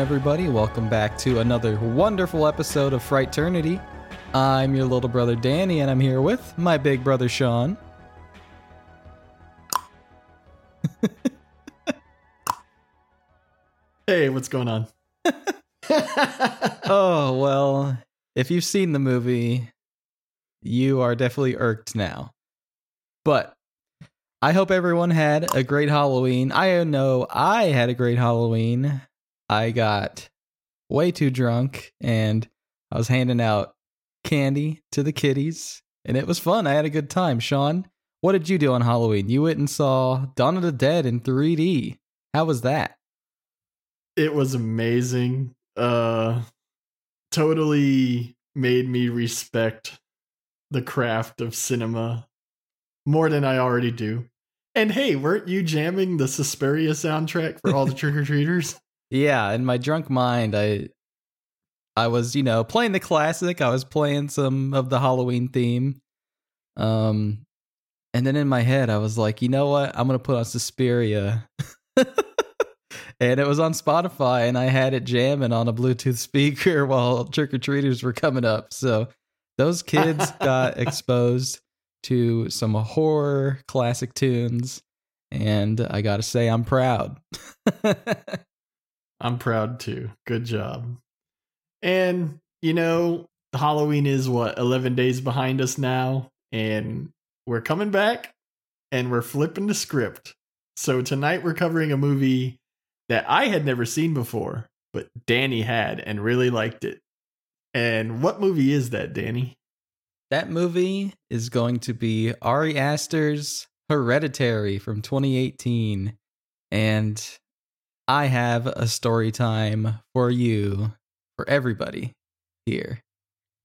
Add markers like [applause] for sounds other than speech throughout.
What's going on, everybody? Welcome back to another wonderful episode of Frighternity. I'm your little brother Danny, and I'm here with my big brother Sean. [laughs] Hey, what's going on? [laughs] oh, [laughs] well, if you've seen the movie, you are definitely irked now. But I hope everyone had a great Halloween. I know I had a great Halloween. I got way too drunk and I was handing out candy to the kiddies, and it was fun. I had a good time. Sean, what did you do on Halloween? You went and saw Dawn of the Dead in 3D. How was that? it was amazing. Uh totally made me respect the craft of cinema more than I already do. And hey, weren't you jamming the Suspiria soundtrack for all the [laughs] trick or treaters? Yeah, in my drunk mind, I I was, you know, playing the classic. I was playing some of the Halloween theme. Um and then in my head I was like, "You know what? I'm going to put on Suspiria." [laughs] and it was on Spotify and I had it jamming on a Bluetooth [laughs] speaker while trick or treaters were coming up. So those kids [laughs] got exposed to some horror classic tunes and I got to say I'm proud. I'm proud too. Good job. And, you know, Halloween is what, 11 days behind us now. And we're coming back and we're flipping the script. So tonight we're covering a movie that I had never seen before, but Danny had and really liked it. And what movie is that, Danny? That movie is going to be Ari Aster's Hereditary from 2018. And I have a story time for you, for everybody here.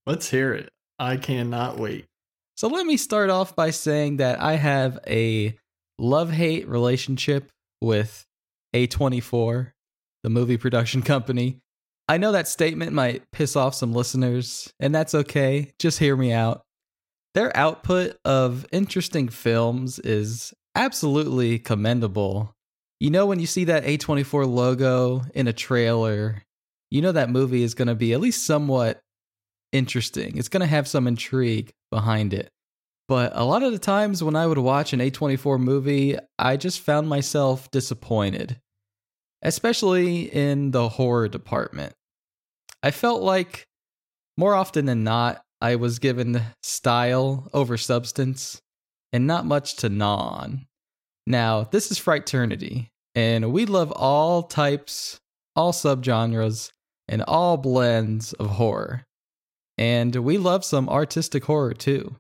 Let's hear it. I cannot wait. So let me start off by saying that I have a love hate relationship with A24, the movie production company. I know that statement might piss off some listeners, and that's okay. Just hear me out. Their output of interesting films is absolutely commendable. You know, when you see that A24 logo in a trailer, you know that movie is going to be at least somewhat interesting. It's going to have some intrigue behind it. But a lot of the times when I would watch an A24 movie, I just found myself disappointed, especially in the horror department. I felt like more often than not, I was given style over substance and not much to gnaw on. Now, this is Frighternity, and we love all types, all subgenres, and all blends of horror. And we love some artistic horror too.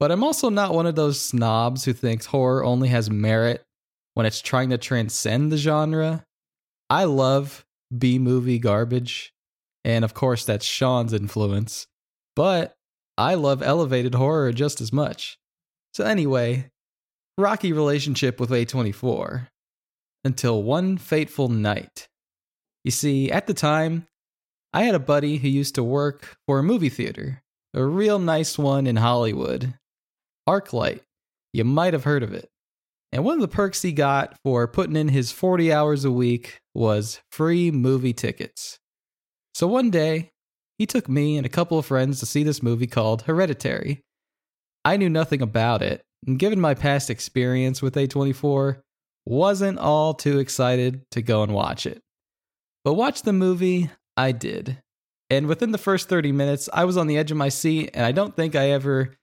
But I'm also not one of those snobs who thinks horror only has merit when it's trying to transcend the genre. I love B movie garbage, and of course, that's Sean's influence, but I love elevated horror just as much. So, anyway, rocky relationship with A24 until one fateful night. You see, at the time, I had a buddy who used to work for a movie theater, a real nice one in Hollywood. Arclight. You might have heard of it. And one of the perks he got for putting in his 40 hours a week was free movie tickets. So one day, he took me and a couple of friends to see this movie called Hereditary. I knew nothing about it, given my past experience with A24, wasn't all too excited to go and watch it. But watch the movie, I did. And within the first 30 minutes, I was on the edge of my seat, and I don't think I ever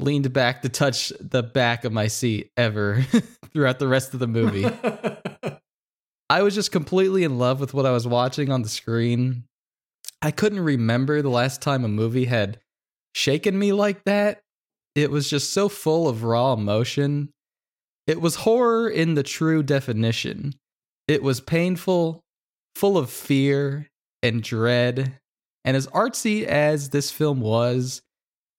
leaned back to touch the back of my seat ever [laughs] throughout the rest of the movie. [laughs] I was just completely in love with what I was watching on the screen. I couldn't remember the last time a movie had shaken me like that. It was just so full of raw emotion. It was horror in the true definition. It was painful, full of fear and dread. And as artsy as this film was,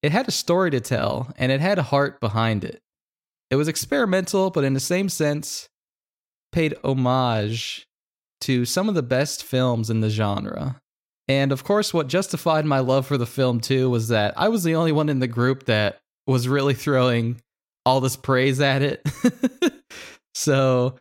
it had a story to tell and it had a heart behind it. It was experimental, but in the same sense, paid homage to some of the best films in the genre. And of course, what justified my love for the film too was that I was the only one in the group that was really throwing all this praise at it. [laughs] so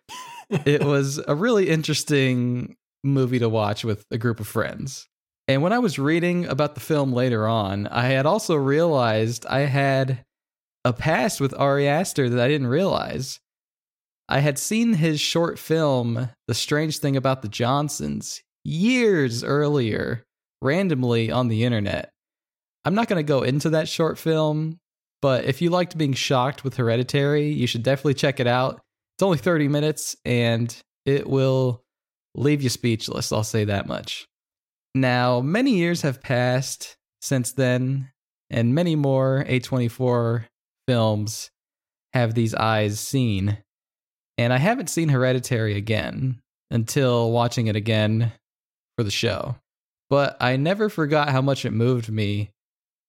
it [laughs] was a really interesting movie to watch with a group of friends. And when I was reading about the film later on, I had also realized I had a past with Ari Aster that I didn't realize. I had seen his short film, The Strange Thing About the Johnsons, years earlier, randomly on the internet. I'm not going to go into that short film, but if you liked being shocked with Hereditary, you should definitely check it out. It's only 30 minutes and it will leave you speechless, I'll say that much. Now, many years have passed since then, and many more A24 films have these eyes seen. And I haven't seen Hereditary again until watching it again for the show. But I never forgot how much it moved me,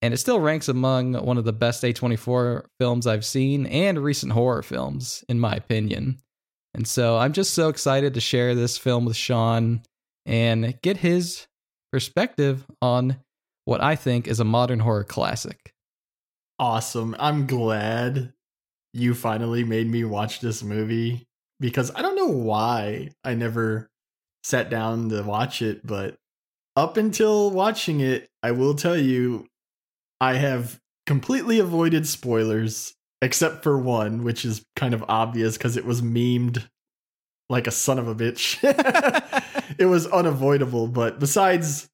and it still ranks among one of the best A24 films I've seen and recent horror films, in my opinion. And so I'm just so excited to share this film with Sean and get his perspective on what I think is a modern horror classic. Awesome. I'm glad you finally made me watch this movie because I don't know why I never sat down to watch it, but up until watching it, I will tell you I have completely avoided spoilers except for one, which is kind of obvious because it was memed like a son of a bitch. [laughs] it was unavoidable, but besides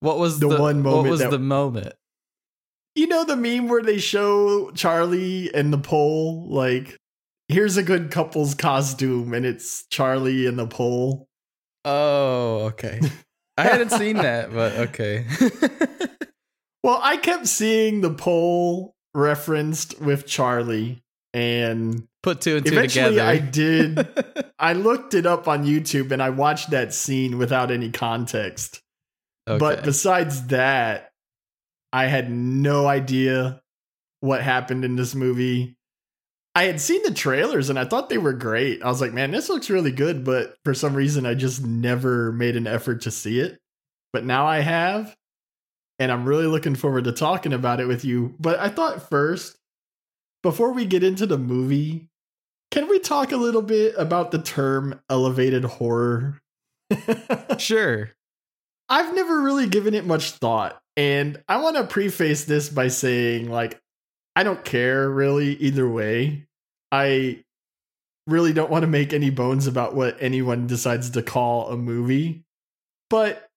what was the, the one moment what was that, the moment you know the meme where they show Charlie and the pole like here's a good couple's costume and it's Charlie and the pole. Oh, okay. I hadn't seen that, but okay. [laughs] well, I kept seeing the pole referenced with Charlie and put two and two eventually together. I did. [laughs] I looked it up on YouTube and I watched that scene without any context. Okay. But besides that, I had no idea what happened in this movie. I had seen the trailers and I thought they were great. I was like, man, this looks really good, but for some reason I just never made an effort to see it. But now I have, and I'm really looking forward to talking about it with you. But I thought first, before we get into the movie, can we talk a little bit about the term elevated horror? [laughs] sure. I've never really given it much thought. And I want to preface this by saying, like, I don't care really either way. I really don't want to make any bones about what anyone decides to call a movie. But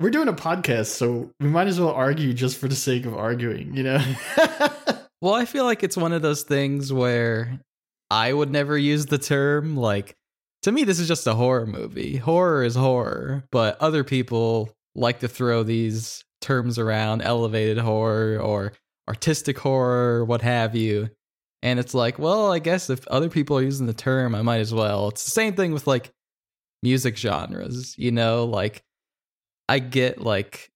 we're doing a podcast, so we might as well argue just for the sake of arguing, you know? [laughs] well, I feel like it's one of those things where I would never use the term. Like, to me, this is just a horror movie. Horror is horror, but other people like to throw these terms around elevated horror or artistic horror, what have you. And it's like, well, I guess if other people are using the term, I might as well. It's the same thing with like music genres, you know, like I get like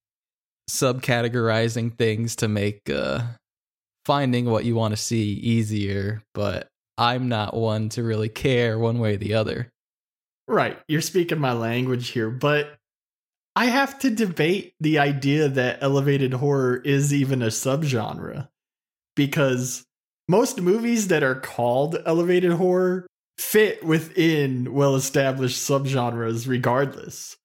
subcategorizing things to make uh finding what you want to see easier, but I'm not one to really care one way or the other. Right. You're speaking my language here, but I have to debate the idea that elevated horror is even a subgenre because most movies that are called elevated horror fit within well established subgenres regardless.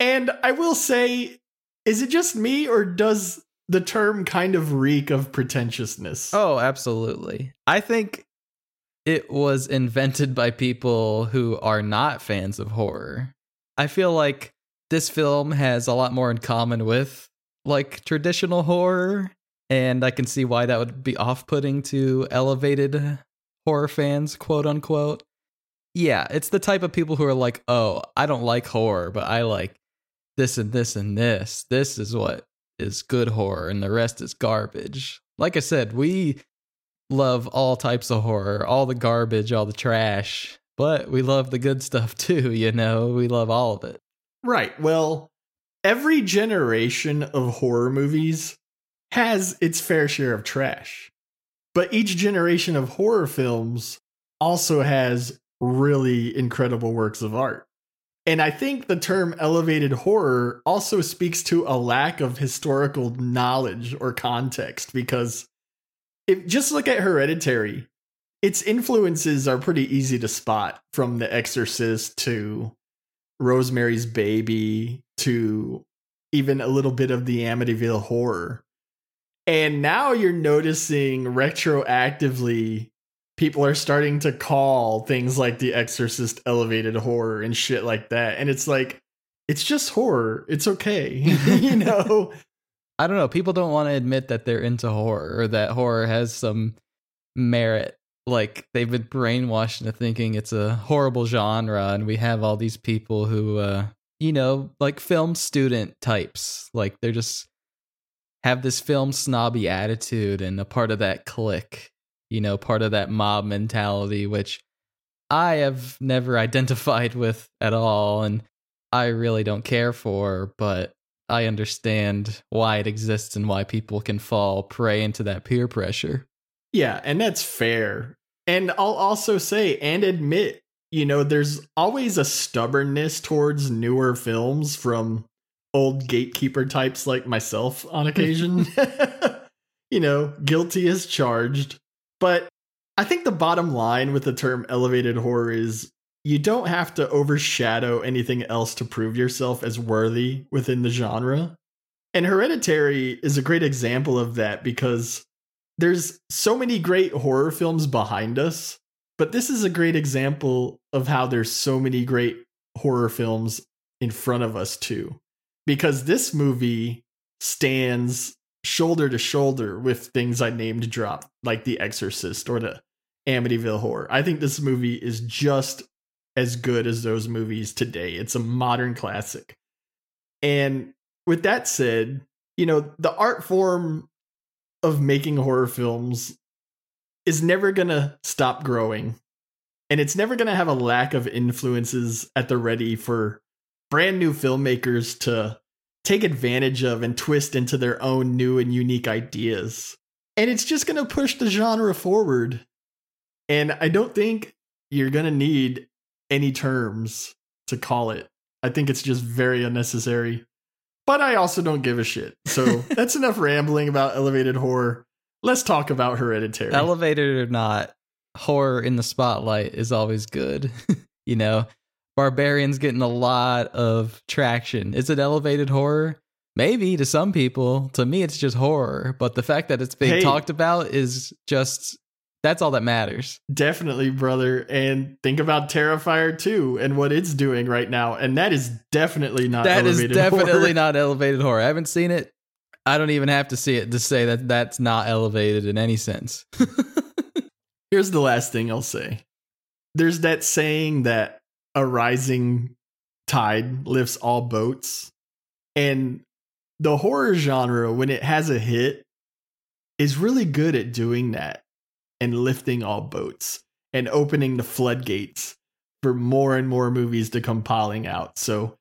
And I will say, is it just me or does the term kind of reek of pretentiousness? Oh, absolutely. I think it was invented by people who are not fans of horror. I feel like this film has a lot more in common with like traditional horror and I can see why that would be off-putting to elevated horror fans, quote unquote. Yeah, it's the type of people who are like, "Oh, I don't like horror, but I like this and this and this. This is what is good horror and the rest is garbage." Like I said, we love all types of horror, all the garbage, all the trash, but we love the good stuff [laughs] too, you know. We love all of it. Right. Well, every generation of horror movies has its fair share of trash. But each generation of horror films also has really incredible works of art. And I think the term elevated horror also speaks to a lack of historical knowledge or context because if just look at Hereditary, its influences are pretty easy to spot from The Exorcist to Rosemary's Baby to even a little bit of the Amityville horror. And now you're noticing retroactively people are starting to call things like The Exorcist elevated horror and shit like that. And it's like, it's just horror. It's okay. [laughs] you [laughs] know? I don't know. People don't want to admit that they're into horror or that horror has some merit. Like they've been brainwashed into thinking it's a horrible genre, and we have all these people who, uh, you know, like film student types. Like they're just have this film snobby attitude and a part of that clique, you know, part of that mob mentality, which I have never [laughs] identified with at all. And I really don't care for, but I understand why it exists and why people can fall prey into that peer pressure. Yeah, and that's fair. And I'll also say and admit, you know, there's always a stubbornness towards newer films from old gatekeeper types like myself on occasion. [laughs] [laughs] you know, guilty as charged. But I think the bottom line with the term elevated horror is you don't have to overshadow anything else to prove yourself as worthy within the genre. And Hereditary is a great example of that because there's so many great horror films behind us, but this is a great example of how there's so many great horror films in front of us too. Because this movie stands shoulder to shoulder with things I named drop, like The Exorcist or the Amityville Horror. I think this movie is just as good as those movies today. It's a modern classic. And with that said, you know, the art form of making horror films is never going to stop growing. And it's never going to have a lack of influences at the ready for brand new filmmakers to take advantage of and twist into their own new and unique ideas. And it's just going to push the genre forward. And I don't think you're going to need any terms to call it. I think it's just very unnecessary. But I also don't give a shit. So [laughs] that's enough rambling about elevated horror. Let's talk about hereditary. Elevated or not, horror in the spotlight is always good. [laughs] you know, Barbarian's getting a lot of traction. Is it elevated horror? Maybe to some people. To me, it's just horror. But the fact that it's being Hey. talked about is just that's all that matters. Definitely, brother. And think about Terrifier 2 and what it's doing right now. And that is definitely not That is definitely horror. [laughs] not elevated horror. I haven't seen it. I don't even have to see it to say that that's not elevated in any sense. [laughs] Here's the last thing I'll say. There's that saying that a rising tide lifts all boats. And the horror genre, when it has a hit, is really good at doing that and lifting all boats and opening the floodgates for more and more movies to come piling out. So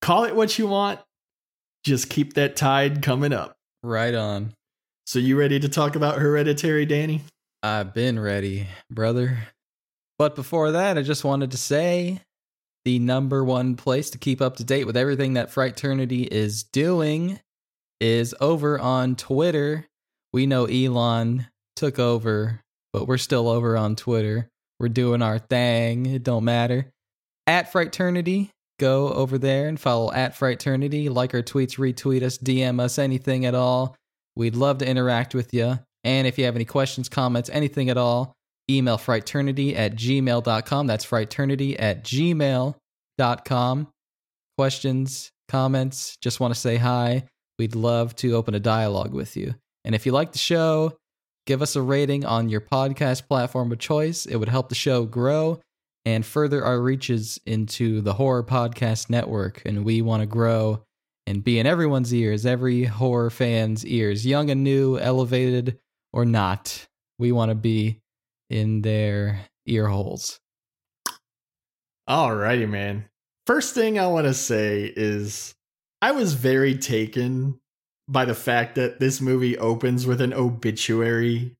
call it what you want. Just keep that tide coming up. right on. So you ready to talk about Hereditary, Danny? I've been ready, brother. But before that, I just wanted to say the number one place to keep up to date with everything that Frighternity is doing is over on Twitter. We know Elon took over, but we're still over on Twitter. We're doing our thing. It don't matter. At Frighternity, go over there and follow at Frighternity. Like our tweets, retweet us, DM us, anything at all. We'd love to interact with you. And if you have any questions, comments, anything at all, email frighternity at gmail.com. That's frighternity at gmail.com. Questions, comments, just want to say hi. We'd love to open a dialogue with you. And if you like the show, give us a rating on your podcast platform of choice. It would help the show grow and further our reaches into the horror podcast network. And we want to grow and be in everyone's ears, every horror fan's ears, young and new, elevated or not. We want to be in their ear holes. Alrighty, man. First thing I want to say is I was very taken by the fact that this movie opens with an obituary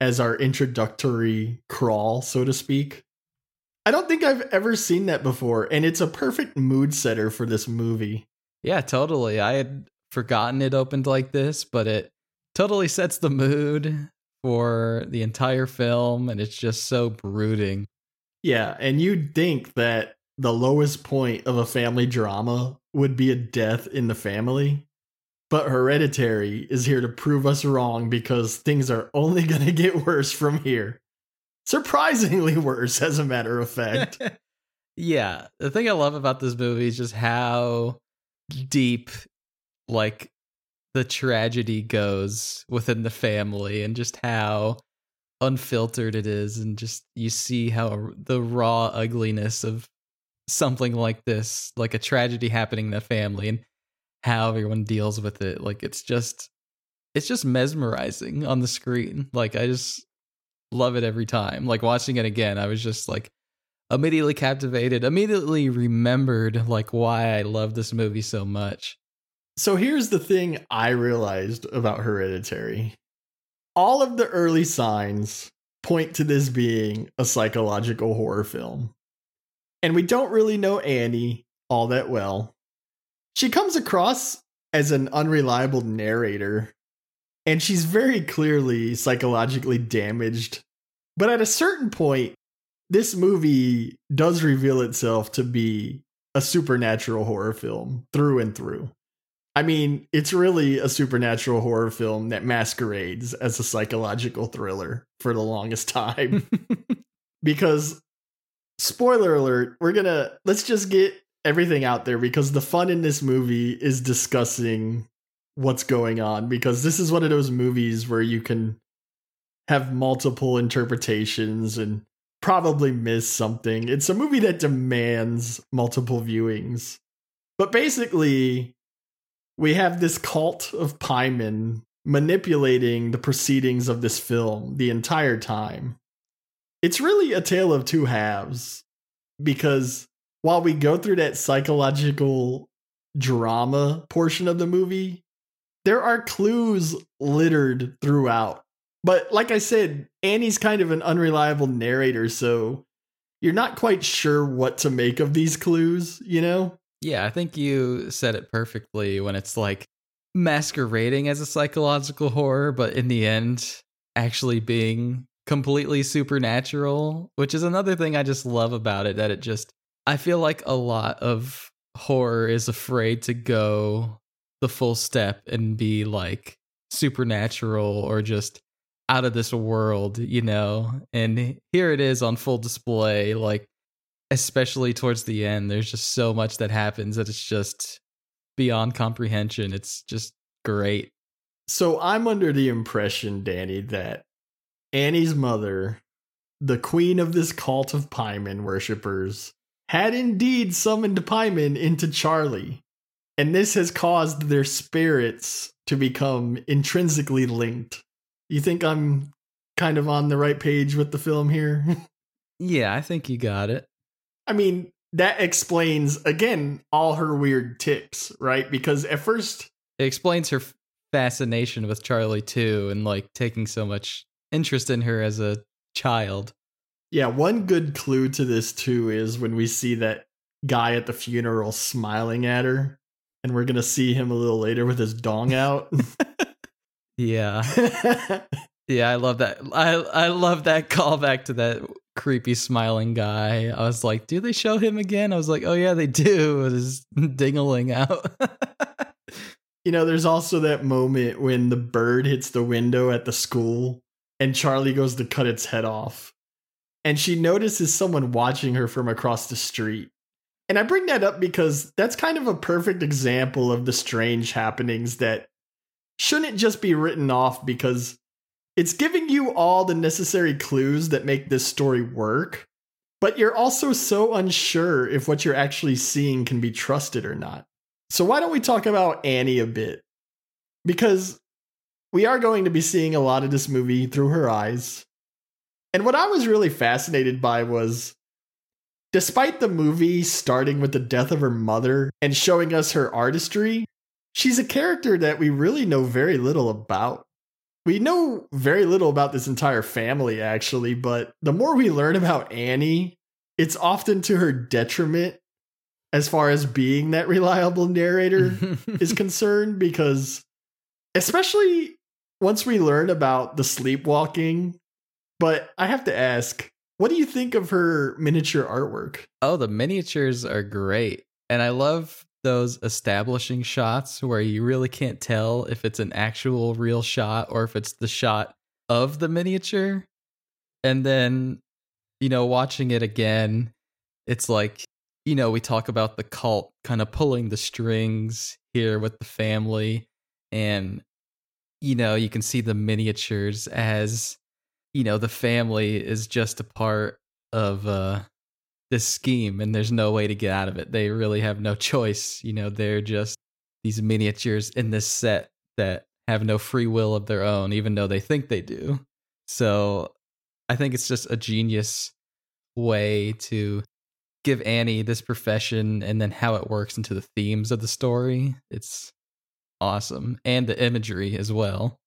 as our introductory crawl, so to speak. I don't think I've ever seen that before, and it's a perfect mood setter for this movie. Yeah, totally. I had forgotten it opened like this, but it totally sets the mood for the entire film, and it's just so brooding. Yeah, and you'd think that the lowest point of a family drama would be a death in the family. But Hereditary is here to prove us wrong because things are only [laughs] going to get worse from here. Surprisingly worse, as a matter of fact. [laughs] yeah. The thing I love about this movie is just how deep, like, the tragedy goes within the family and just how unfiltered it is and just you see how the raw ugliness of something like this like a tragedy happening in the family and how everyone deals with it. Like it's just it's just mesmerizing on the screen. Like i just love it every time. Like watching it again i was just like immediately captivated immediately remembered like why i love this movie so much so here's the thing i realized about hereditary all of the early signs point to this being a psychological horror film. And we don't really know Annie all that well. She comes across as an unreliable narrator, and she's very clearly psychologically damaged. But at a certain point, this movie does reveal itself to be a supernatural horror film through and through. I mean, it's really a supernatural horror film that masquerades as a psychological thriller for the longest time. [laughs] because, spoiler alert, we're gonna, let's just get everything out there because the fun in this movie is discussing what's going on. Because this is one of those movies where you can have multiple interpretations and probably miss something. It's a movie that demands multiple viewings. But basically, we have this cult of Paimon manipulating the proceedings of this film the entire time. It's really a tale of two halves because while we go through that psychological drama portion of the movie, there are clues littered throughout. But like I said, Annie's kind of an unreliable narrator, so you're not quite sure what to make of these clues, you know? Yeah, I think you said it perfectly when it's like masquerading as a psychological horror, but in the end, actually being completely supernatural, which is another thing I just love about it that it just, I feel like a lot of horror is afraid to go the full step and be like supernatural or just out of this world, you know? And here it is on full display. Like, especially towards the end there's just so much that happens that it's just beyond comprehension. It's just great. So i'm under the impression danny that annie's mother the queen of this cult of Paimon worshippers had indeed summoned Paimon into charlie and this has caused their spirits to become intrinsically linked. You think i'm kind of on the right page with the film here? [laughs] Yeah i think you got it I mean, that explains again all her weird tics, right? Because at first it explains her fascination with Charlie too and like taking so much interest in her as a child. Yeah, one good clue to this too is when we see that guy at the funeral smiling at her and we're going to see him a little later with his dong out. [laughs] yeah. [laughs] yeah, I love that. I I love that callback to that creepy smiling guy. I was like, do they show him again? I was like, oh yeah, they do. [laughs] With his dingling out. [laughs] you know, there's also that moment when the bird hits the window at the school and Charlie goes to cut its head off. And she notices someone watching her from across the street. And I bring that up because that's kind of a perfect example of the strange happenings that shouldn't just be written off because it's giving you all the necessary clues that make this story work, but you're also so unsure if what you're actually seeing can be trusted or not. So, why don't we talk about Annie a bit? Because we are going to be seeing a lot of this movie through her eyes. And what I was really fascinated by was despite the movie starting with the death of her mother and showing us her artistry, she's a character that we really know very little about we know very little about this entire family, actually, but the more we learn about Annie, it's often to her detriment as far as being that reliable narrator [laughs] is concerned, because especially once we learn about the sleepwalking, but I have to ask What do you think of her miniature artwork? Oh, the miniatures are great. And I love those establishing shots where you really can't tell if it's an actual real shot or if it's the shot of the miniature. And then, you know, watching it again, it's like, you know, we talk about the cult kind of pulling the strings here with the family. And, you know, you can see the miniatures as, you know, the family is just a part of uh this scheme and there's no way to get out of it. They really have no choice. You know, they're just these miniatures in this set that have no free will of their own, even though they think they do. So I think it's just a genius way to give Annie this profession and then how it works into the themes of the story. It's awesome. And the imagery as well.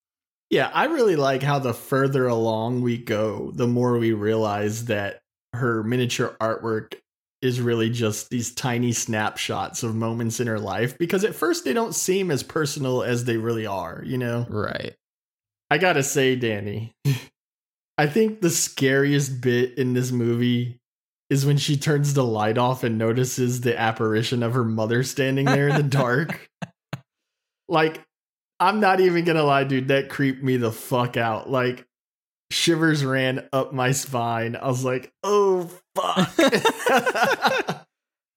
Yeah, I really like how the further along we go, the more we realize that her miniature artwork is really just these tiny snapshots of moments in her life because at first they don't seem as personal as they really are, you know? Right. I gotta say, Danny, [laughs] I think the scariest bit in this movie is when she turns the light off and notices the apparition of her mother standing there in the dark. [laughs] like, I'm not even gonna lie, dude, that creeped me the fuck out. Like, shivers ran up my spine. I was like, oh fuck. [laughs]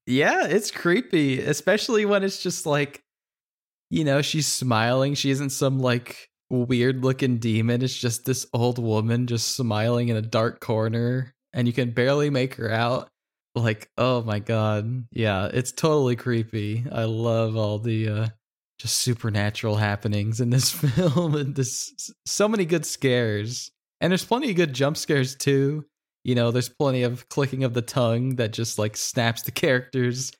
yeah, it's creepy, especially when it's just like, you know, she's smiling. She isn't some like weird looking demon. It's just this old woman just smiling in a dark corner, and you can barely make her out. Like, oh my god. Yeah, it's totally creepy. I love all the uh just supernatural happenings in this [laughs] film and this so many good scares and there's plenty of good jump scares too. You know, there's plenty of clicking of the tongue that just like snaps the characters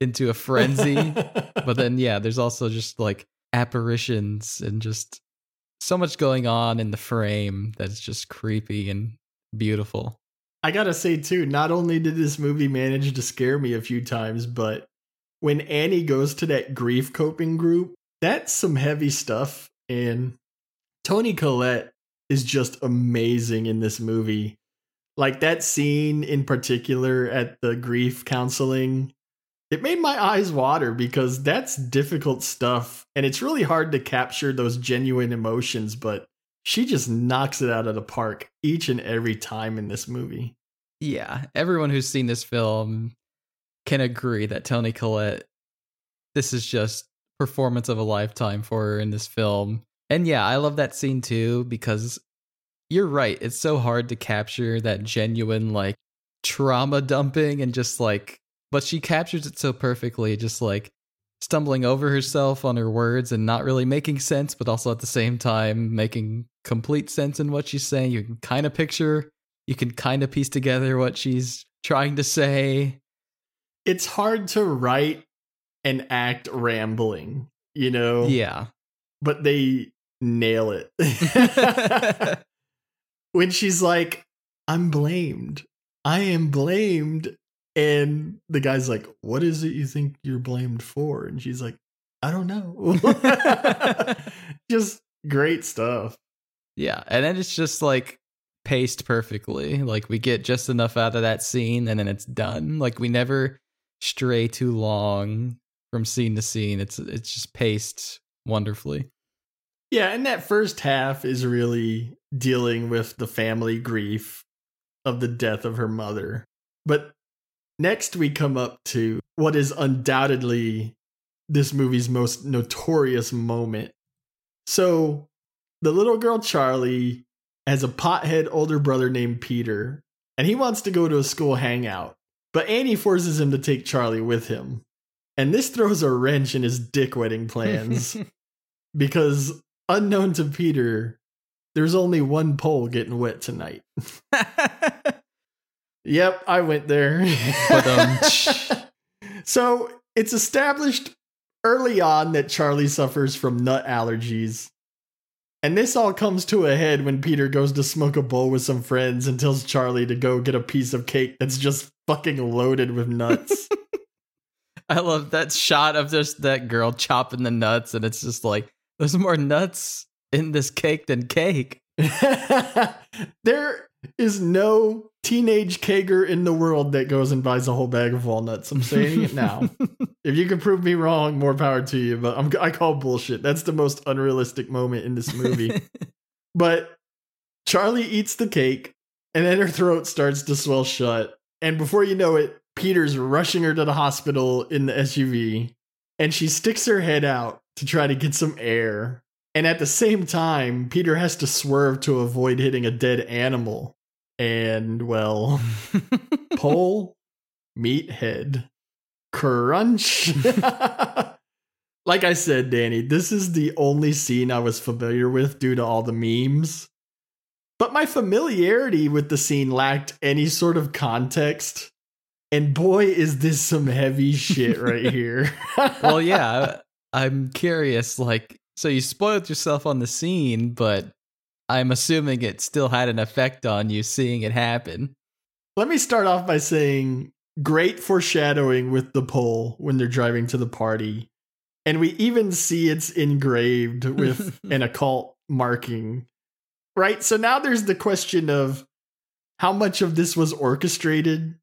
into a frenzy. but then, [laughs] yeah, there's also just like apparitions and just so much going on in the frame that's just creepy and beautiful. I gotta say, too, not only did this movie manage to scare me a few times, but when Annie goes to that grief coping group, that's some heavy stuff. And Toni Collette is just amazing in this movie. Like that scene in particular at the grief counseling, it made my eyes water because that's difficult stuff and it's really hard to capture those genuine emotions, but she just knocks it out of the park each and every time in this movie. Yeah, everyone who's seen this film can agree that Toni Collette this is just performance of a lifetime for her in this film. And yeah, I love that scene too because you're right. It's so hard to capture that genuine like trauma dumping and just like but she captures it so perfectly just like stumbling over herself on her words and not really making sense but also at the same time making complete sense in what she's saying. You can kind of picture, you can kind of piece together what she's trying to say. It's hard to write and act rambling, you know? Yeah. But they nail it. [laughs] [laughs] when she's like, I'm blamed. I am blamed. And the guy's like, What is it you think you're blamed for? And she's like, I don't know. [laughs] just great stuff. Yeah. And then it's just like paced perfectly. Like we get just enough out of that scene and then it's done. Like we never stray too long from scene to scene. It's it's just paced wonderfully. Yeah, and that first half is really dealing with the family grief of the death of her mother. But next we come up to what is undoubtedly this movie's most notorious moment. So, the little girl Charlie has a pothead older brother named Peter, and he wants to go to a school hangout. But Annie forces him to take Charlie with him. And this throws a wrench in his dick wedding plans [laughs] because unknown to Peter, there's only one pole getting wet tonight. [laughs] yep, I went there. [laughs] So it's established early on that Charlie suffers from nut allergies. And this all comes to a head when Peter goes to smoke a bowl with some friends and tells Charlie to go get a piece of cake that's just fucking loaded with nuts. [laughs] I love that shot of just that girl chopping the nuts, and it's just like, there's more nuts in this cake than cake. [laughs] there is no teenage kager in the world that goes and buys a whole bag of walnuts. I'm saying it now. [laughs] if you can prove me wrong, more power to you. But I'm, I call bullshit. That's the most unrealistic moment in this movie. [laughs] but Charlie eats the cake, and then her throat starts to swell shut. And before you know it, Peter's rushing her to the hospital in the SUV, and she sticks her head out to try to get some air. And at the same time, Peter has to swerve to avoid hitting a dead animal. And, well, [laughs] pole, meathead, crunch. [laughs] like I said, Danny, this is the only scene I was familiar with due to all the memes. But my familiarity with the scene lacked any sort of context. And boy, is this some heavy shit right here. [laughs] well, yeah, I'm curious. Like, so you spoiled yourself on the scene, but I'm assuming it still had an effect on you seeing it happen. Let me start off by saying great foreshadowing with the pole when they're driving to the party. And we even see it's engraved with [laughs] an occult marking. Right? So now there's the question of how much of this was orchestrated.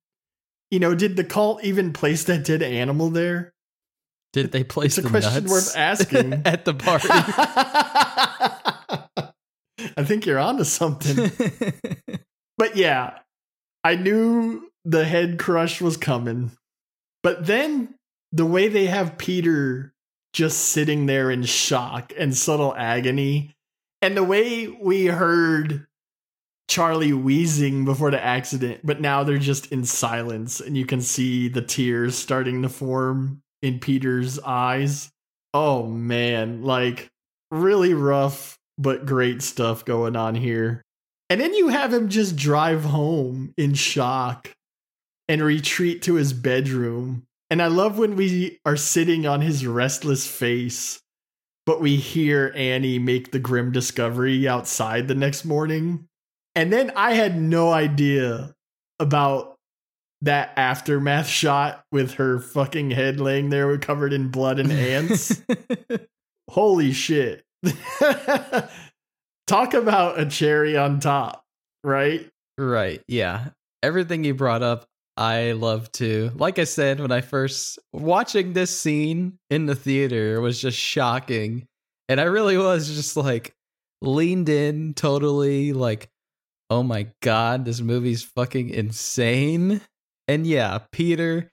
You know, did the cult even place that dead animal there? Did they place it's a question nuts worth [laughs] asking at the party? [laughs] I think you're onto something. but yeah, I knew the head crush was coming. But then the way they have Peter just sitting there in shock and subtle agony, and the way we heard Charlie wheezing before the accident, but now they're just in silence, and you can see the tears starting to form in Peter's eyes. Oh man, like really rough, but great stuff going on here. And then you have him just drive home in shock and retreat to his bedroom. And I love when we are sitting on his restless face, but we hear Annie make the grim discovery outside the next morning. And then I had no idea about that aftermath [laughs] shot with her fucking head laying there covered in blood and ants. [laughs] Holy shit. [laughs] Talk about a cherry on top, right? right. Yeah. Everything you brought up, I love too. Like I said, when I first watching this scene in the theater was just shocking. And I really was just like leaned in totally like, oh my God, this movie's fucking insane. And yeah, Peter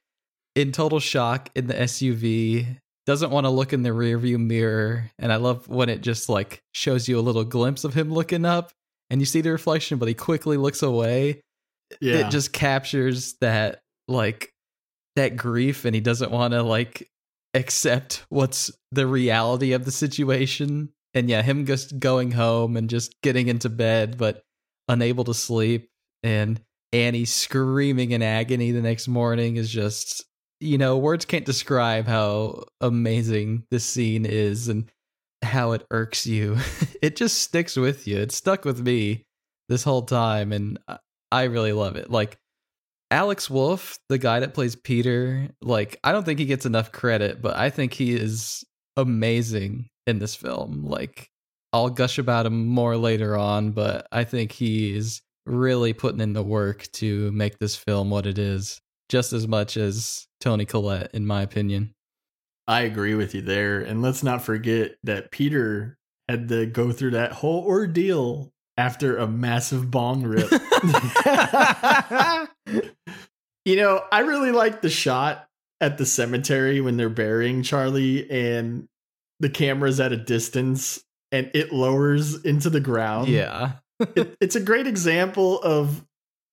in total shock in the SUV doesn't want to look in the rearview mirror and i love when it just like shows you a little glimpse of him looking up and you see the reflection but he quickly looks away Yeah. it just captures that like that grief and he doesn't want to like accept what's the reality of the situation and yeah him just going home and just getting into bed but unable to sleep and annie screaming in agony the next morning is just you know words can't describe how amazing this scene is and how it irks you. [laughs] It just sticks with you. It stuck with me this whole time and I- really love it. Like alex wolff the guy that plays peter like i don't think he gets enough credit but i think he is amazing in this film. Like i'll gush about him more later on but i think he is really putting in the work to make this film what it is just as much as Toni Collette, in my opinion. I agree with you there. And let's not forget that Peter had to go through that whole ordeal after a massive bong rip. [laughs] [laughs] you know, I really like the shot at the cemetery when they're burying Charlie and the camera's at a distance and it lowers into the ground. yeah. It- it's a great example of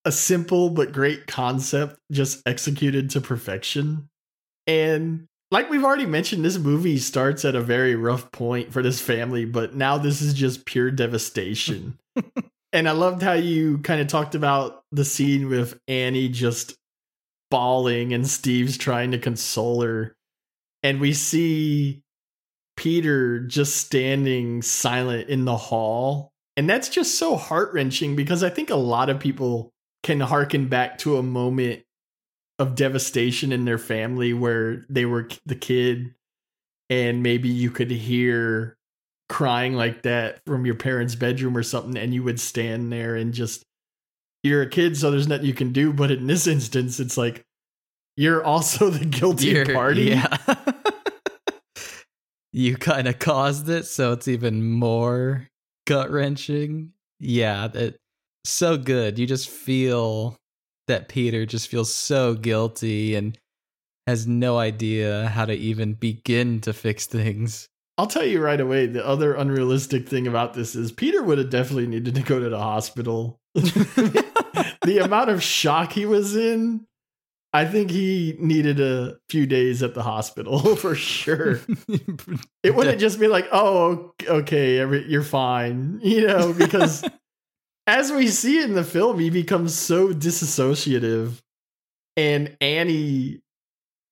a simple but great concept just executed to perfection. And like we've already mentioned, this movie starts at a very rough point for this family, but now this is just pure devastation. [laughs] and I loved how you kind of talked about the scene with Annie just bawling and Steve's trying to console her. And we see Peter just standing silent in the hall. And that's just so heart wrenching because I think a lot of people can harken back to a moment of devastation in their family where they were the kid and maybe you could hear crying like that from your parents' bedroom or something and you would stand there and just you're a kid, so there's nothing you can do. But in this instance, it's like you're also the [laughs] guilty You're- party. Yeah. [laughs] you kind of caused it, so it's even more gut wrenching. Yeah, that so good. You just feel that Peter just feels so guilty and has no idea how to even begin to fix things. I'll tell you right away. The other unrealistic thing about this is Peter would have definitely needed to go to the hospital. [laughs] [laughs] the amount of shock he was in, I think he needed a few days at the hospital [laughs] for sure. It wouldn't [laughs] just be like, "Oh, okay, every, you're fine," [laughs] you know, because as we see in the film, he becomes so disassociative, and Annie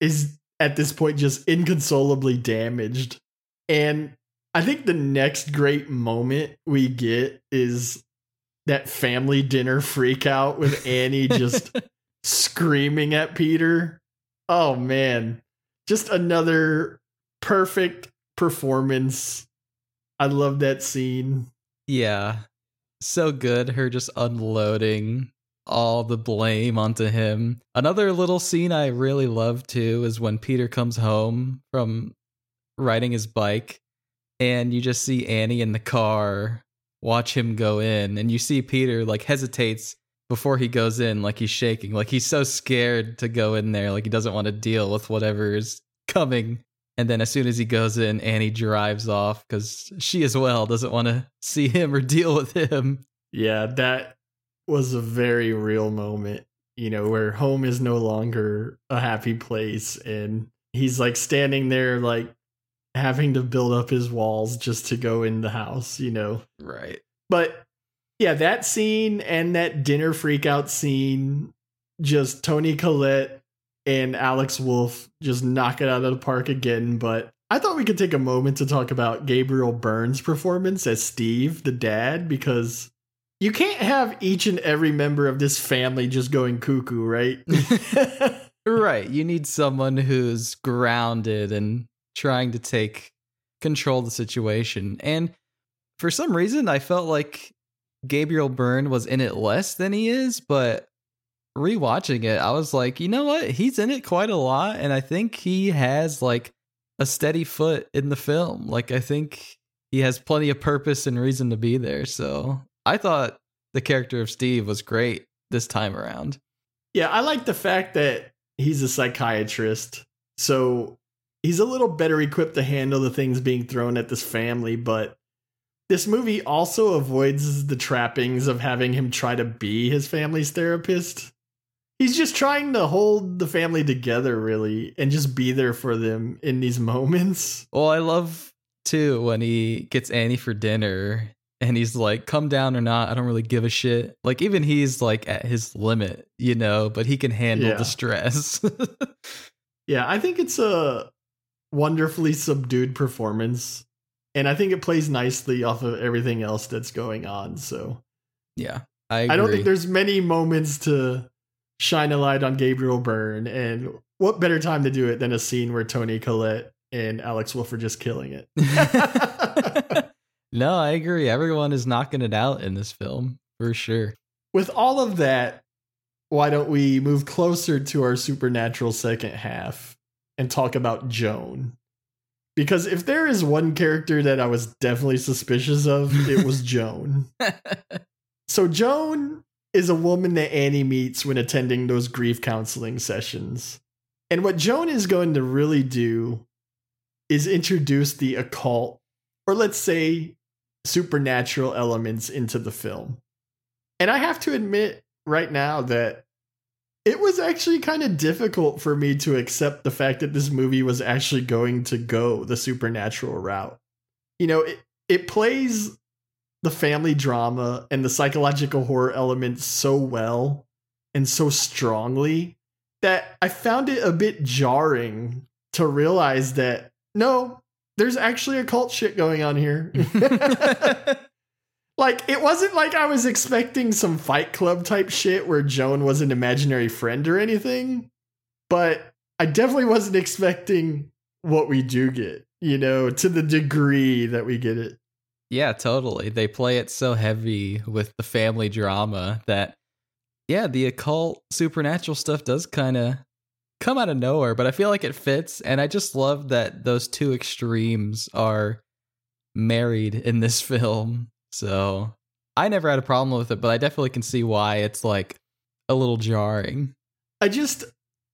is at this point just inconsolably damaged. And I think the next great moment we get is that family dinner freak out with Annie just screaming at Peter. Oh man, just another perfect performance. I love that scene. Yeah. So good. Her just unloading all the blame onto him. Another little scene I really love too is when Peter comes home from riding his bike and you just see Annie in the car watch him go in and you see Peter like hesitates before he goes in like he's shaking. Like he's so scared to go in there. Like he doesn't want to deal with whatever is coming. And then as soon as he goes in Annie drives off cuz she as well doesn't want to see him or deal with him. Yeah, that was a very real moment, you know, where home is no longer a happy place. And he's like standing there like having to build up his walls just to go in the house, you know. right. But yeah, that scene and that dinner freakout scene, just Toni Collette and Alex Wolff just knock it out of the park again. But I thought we could take a moment to talk about Gabriel Byrne's performance as Steve, the dad, because you can't have each and every member of this family just going cuckoo, right? [laughs] [laughs] Right. You need someone who's grounded and trying to take control of the situation. And for some reason, I felt like Gabriel Byrne was in it less than he is, but rewatching it, I was like, you know what? He's in it quite a lot. And I think he has like a steady foot in the film. Like, I think he has plenty of purpose and reason to be there. So I thought the character of Steve was great this time around. Yeah, I like the fact that he's a psychiatrist. So he's a little better equipped to handle the things being thrown at this family, but this movie also avoids the trappings of having him try to be his family's therapist. He's just trying to hold the family together, really, and just be there for them in these moments. Well, I love too when he gets Annie for dinner and he's like, come down or not, I don't really give a shit. Like, even he's like at his limit, you know, but he can handle Yeah. the stress. [laughs] Yeah, I think it's a wonderfully subdued performance. And I think it plays nicely off of everything else that's going on. So yeah, I agree. I don't think there's many moments to shine a light on Gabriel Byrne. And what better time to do it than a scene where Toni Collette and Alex Wolff are just killing it? [laughs] no, I agree. Everyone is knocking it out in this film for sure. With all of that, why don't we move closer to our supernatural second half and talk about Joan? Because if there is one character that I was definitely suspicious of, it was [laughs] Joan. So Joan is a woman that Annie meets when attending those grief counseling sessions. And what Joan is going to really do is introduce the occult, or let's say supernatural elements into the film. And I have to admit right now that it was actually kind of difficult for me to accept the fact that this movie was actually going to go the supernatural route. You know, it, it plays the family drama and the psychological horror elements so well and so strongly that I found it a bit jarring to realize that no, there's actually a cult shit going on here. [laughs] [laughs] like it wasn't like I was expecting some Fight Club type shit where Joan was an imaginary friend or anything, but I definitely wasn't expecting what we do get, you know, to the degree that we get it. Yeah, totally. They play it so heavy with the family drama that yeah, the occult supernatural stuff does kind of come out of nowhere, but I feel like it fits. And I just love that those two extremes are married in this [laughs] film. So I never had a problem with it, but I definitely can see why it's like a little jarring. I just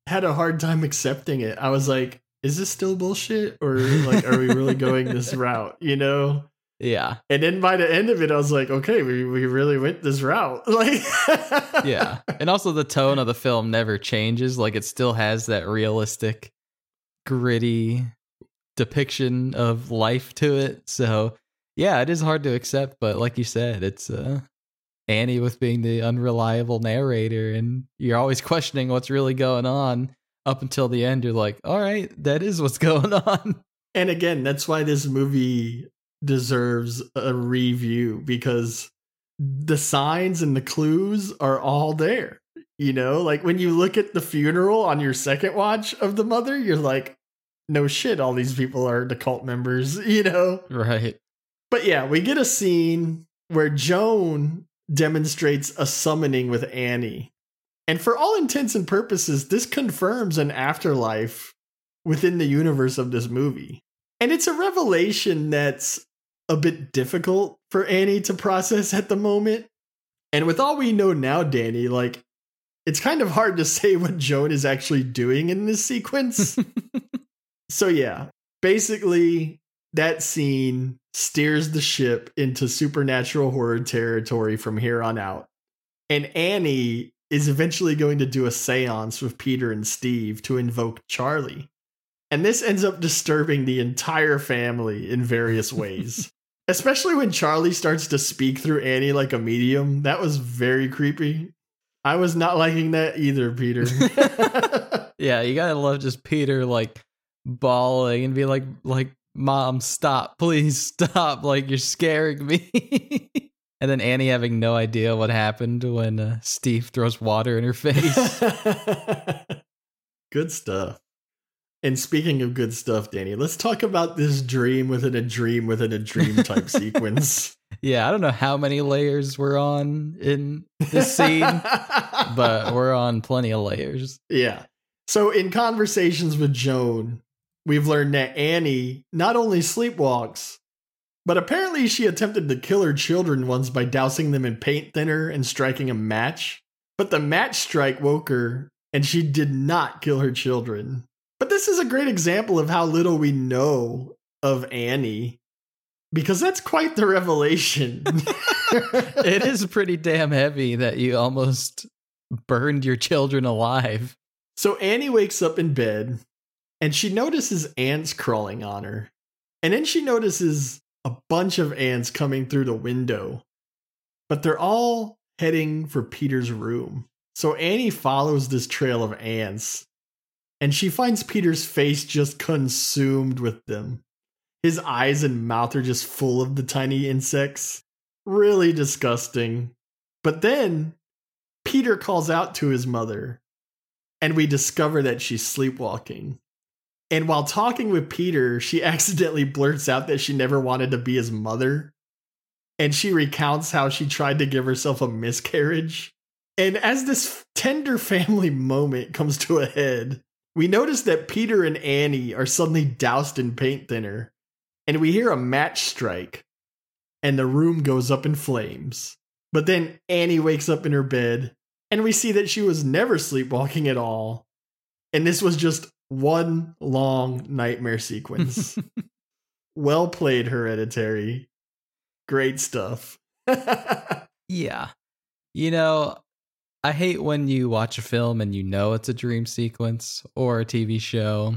had a hard time accepting it. I was like, is this still bullshit? Or like, are we really going this [laughs] route? You know? Yeah. And then by the end of it, I was like, okay, we, we really went this route. [laughs] Like, yeah. And also, the tone of the film never changes. Like, it still has that realistic, gritty depiction of life to it. So, yeah, it is hard to accept. But like you said, it's uh, Annie with being the unreliable narrator, and you're always [laughs] questioning what's really going on. Up until the end, you're like, all right, that is what's [laughs] going on. And again, that's why this movie deserves a review because the signs and the clues are all there. You know, like when you look at the funeral on your second watch of the mother, you're like, no shit, all these people are the cult members, [laughs] you know? Right. But yeah, we get a scene where Joan demonstrates a summoning with Annie. And for all intents and purposes, this confirms an afterlife within the universe of this movie. And it's a revelation that's a bit difficult for Annie to process at the moment. And with all we know now, Danny, like it's kind of hard to [laughs] say what Joan is actually doing in this sequence. [laughs] so yeah, basically that scene steers the ship into supernatural horror territory from here on out. And Annie is eventually going to do a séance with Peter and Steve to invoke Charlie. And this ends up disturbing the entire family in various ways. [laughs] Especially when Charlie starts to speak through Annie like a medium. That was very creepy. I was not liking that either, Peter. [laughs] [laughs] yeah, you gotta love just Peter like bawling and be like like mom stop please stop [laughs] like you're scaring me [laughs] and then annie having no idea what happened when uh, steve throws water in her face [laughs] good stuff and speaking of good stuff, Danny, let's talk about this dream within a dream within a dream type sequence. Yeah, I don't know how many layers we're on in this scene, but we're on plenty of layers. Yeah. So, in conversations with Joan, we've learned that Annie not only sleepwalks, but apparently she attempted to kill her children once by dousing them in paint thinner and striking a match. But the match strike woke her, and she did not kill her children. But this is a great example of how little we know of Annie because that's quite the revelation. [laughs] [laughs] it is pretty damn heavy that you almost burned your children alive. So Annie wakes up in bed and she notices ants crawling on her. And then she notices a bunch of ants coming through the window. But they're all heading for Peter's room. So Annie follows this trail of ants and she finds Peter's face just consumed with them. His eyes and mouth are just full of the tiny insects. Really disgusting. But then Peter calls out to his mother, and we discover that she's sleepwalking. And while talking with Peter, she [laughs] accidentally blurts out that she never wanted to be his mother. And she recounts how she tried to give herself a miscarriage. And as this tender family [laughs] moment comes to a head, we notice that Peter and Annie are suddenly doused in paint thinner, and we hear a match strike, and the room goes up in flames. But then Annie wakes up in her bed, and we see that she was never sleepwalking at all. And this was just one long nightmare sequence. [laughs] well played, Hereditary. Great stuff. [laughs] yeah. You know, I hate when you watch a film and you know it's a dream sequence or a TV show.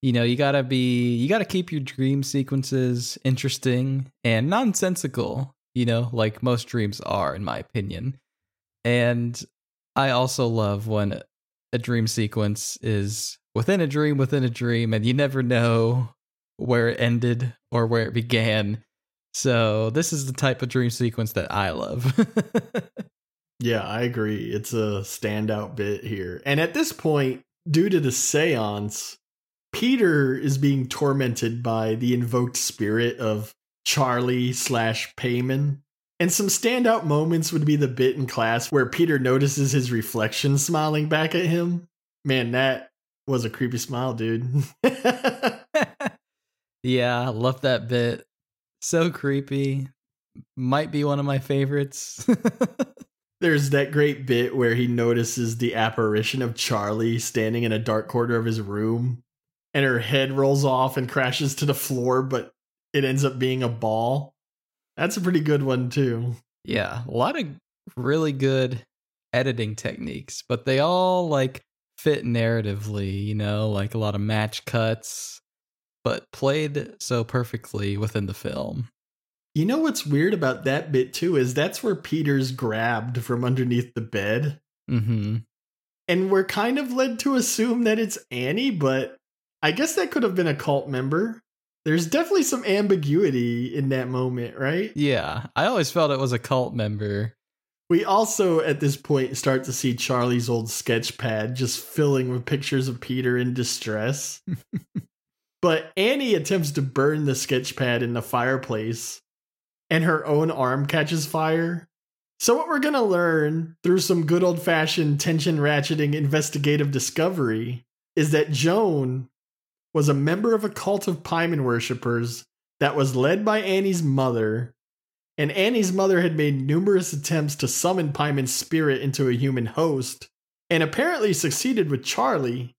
You know, you gotta be, you gotta keep your dream sequences interesting and nonsensical, you know, like most dreams are, in my opinion. And I also love when a dream sequence is within a dream within a dream and you never know where it ended or where it began. So, this is the type of dream sequence that I love. [laughs] Yeah, I agree. It's a standout bit here. And at this point, due to the seance, Peter is being tormented by the invoked spirit of Charlie slash Paimon. And some standout moments would be the bit in class where Peter notices his reflection smiling back at him. Man, that was a creepy smile, dude. [laughs] yeah, I love that bit. So creepy. Might be one of my favorites. [laughs] There's that great bit where he notices the apparition of Charlie standing in a dark corner of his room, and her head rolls off and crashes to the floor, but it ends up being a ball. That's a pretty good one, too. Yeah, a lot of really good editing techniques, but they all like fit narratively, you know, like a lot of match cuts, but played so perfectly within the film. You know what's weird about that bit too is that's where Peter's grabbed from underneath the bed. Mm-hmm. And we're kind of led to assume that it's Annie, but I guess that could have been a cult member. There's definitely some ambiguity in that moment, right? Yeah. I always felt it was a cult member. We also, at this point, start to see Charlie's old sketch pad just filling with pictures of Peter in distress. [laughs] but Annie attempts to burn the sketch pad in the fireplace, and her own arm catches fire. So, what we're going to learn through some good old fashioned tension ratcheting investigative discovery is that Joan was a member of a cult of Paimon worshippers that was led by Annie's mother and Annie's mother had made numerous attempts to summon Paimon's spirit into a human host, and apparently succeeded with Charlie,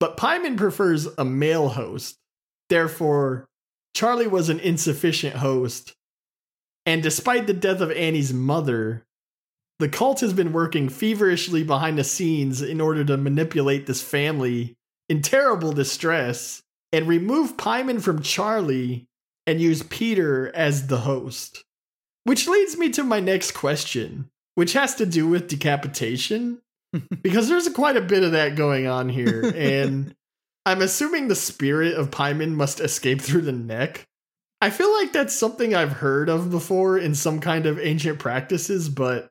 but Paimon prefers a male host. Therefore, Charlie was an insufficient host. And despite the death of Annie's mother, the cult has been working feverishly behind the scenes in order to manipulate this family in terrible distress and remove Paimon from Charlie and use Peter as the host. Which leads me to my next question, which has to do with decapitation, [laughs] because there's quite a bit of that going on here. [laughs] And I'm assuming the spirit of Paimon must escape through the neck. I feel like that's something I've heard of before in some kind of ancient practices, but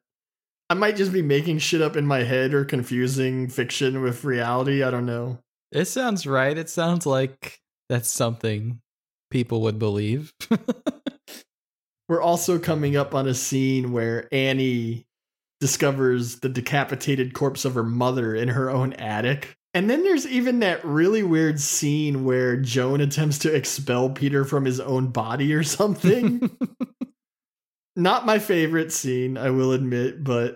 I might just be making shit up in my head or confusing fiction with reality. I don't know. It sounds right. It sounds like that's something people would believe. [laughs] We're also coming up on a scene where Annie discovers the decapitated corpse of her mother in her own attic. And then there's even that really weird scene where Joan attempts to expel Peter from his own body or [laughs] something. Not my favorite scene, I will admit, but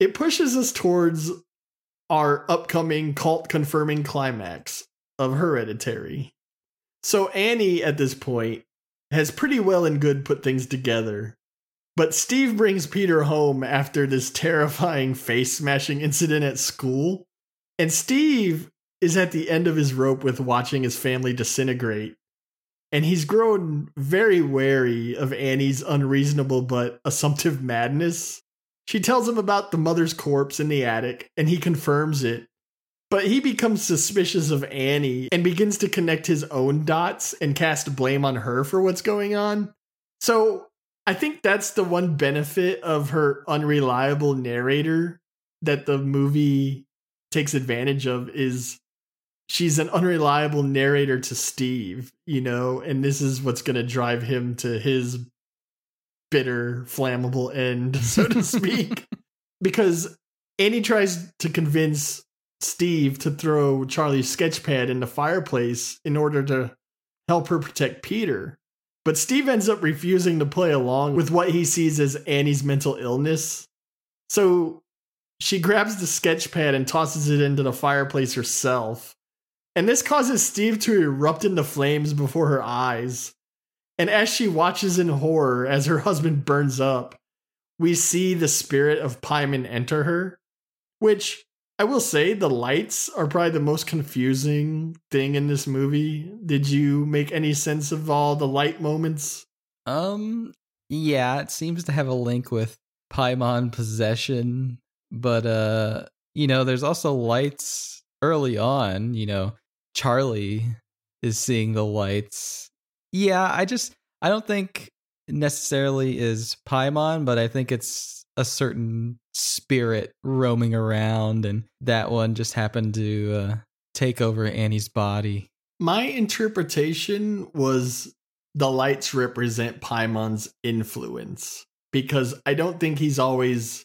it pushes us towards our upcoming cult confirming climax of Hereditary. So Annie, at this point, has pretty well and good put things together. But Steve brings Peter home after this terrifying face smashing incident at school. And Steve is at the end of his rope with watching his family disintegrate. And he's grown very wary of Annie's unreasonable but assumptive madness. She tells him about the mother's corpse in the attic, and he confirms it. But he becomes suspicious of Annie and begins to connect his own dots and cast blame on her for what's going on. So I think that's the one benefit of her unreliable narrator that the movie takes advantage of is she's an unreliable narrator to Steve, you know, and this is what's going to drive him to his bitter, flammable end, so to [laughs] speak. because Annie tries to convince Steve to throw Charlie's sketchpad in the fireplace in order to help her protect Peter. But Steve ends up refusing to play along with what he sees as Annie's mental illness. So she grabs the sketchpad and tosses it into the fireplace herself. And this causes Steve to erupt into flames before her eyes. And as she watches in horror as her husband burns up, we see the spirit of Paimon enter her, which I will say the lights are probably the most confusing thing in this movie. Did you make any sense of all the light moments? Um, yeah, it seems to have a link with Paimon possession, but uh, you know, there's also lights early on, you know, Charlie is seeing the lights. Yeah, I just I don't think necessarily is Paimon, but I think it's a certain spirit roaming around, and that one just happened to uh, take over Annie's body. My interpretation was the lights represent Paimon's influence. because I don't think he's always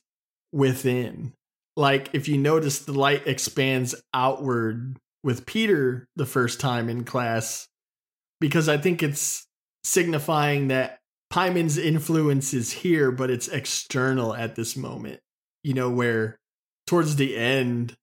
within. Like if you notice the light expands outward with Peter the first time in class because I think it's signifying that Paimon's influence is here but it's external at this moment. You know where towards the end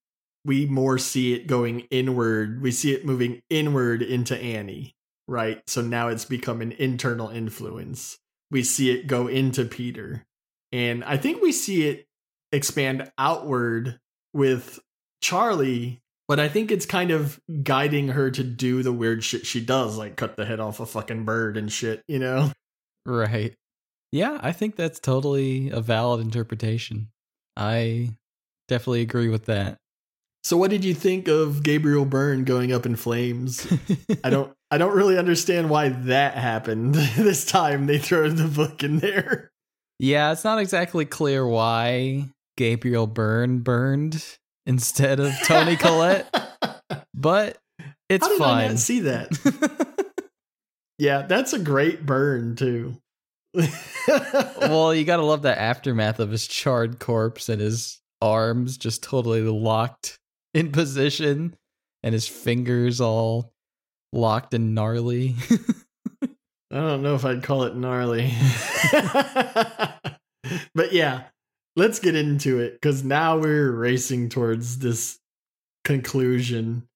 we more see it going inward. We see it moving inward into Annie, right? So now it's become an internal influence. We see it go into Peter. And I think we see it expand outward with Charlie, but I think it's kind of guiding her to do the weird shit she does, like cut the head off a fucking bird and shit, you know? Right. Yeah, I think that's totally a valid interpretation. I definitely agree with that. So what did you think of Gabriel Byrne going up in flames? I [laughs] don't I don't really understand why that happened [laughs] this time they throw the book in there. Yeah, it's not exactly clear why Gabriel Byrne burned instead of Toni Collette, [laughs] but it's How did fine. I not see that? Yeah, that's a great burn too. [laughs] well, you gotta love that aftermath of his charred corpse and his arms just totally locked in position and his fingers all locked and gnarly. [laughs] I don't know if I'd call it gnarly. [laughs] but yeah, let's get into it because now we're racing towards this conclusion.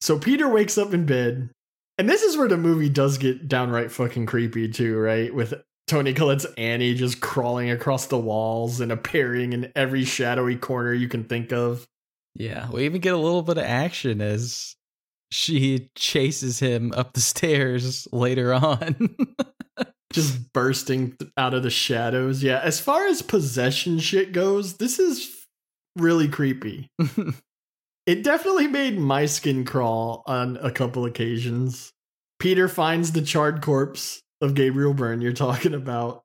So Peter wakes up in bed, and this is where the movie does get downright fucking creepy too, right? With Toni Collette's Annie just crawling across the walls and appearing in every shadowy corner you can think of. yeah, we even get a little bit of action as she chases him up the stairs later on. [laughs] just bursting out of the shadows. Yeah, as far as possession shit goes, this is really creepy. [laughs] It definitely made my skin crawl on a couple occasions. Peter finds the charred corpse of Gabriel Byrne you're talking about.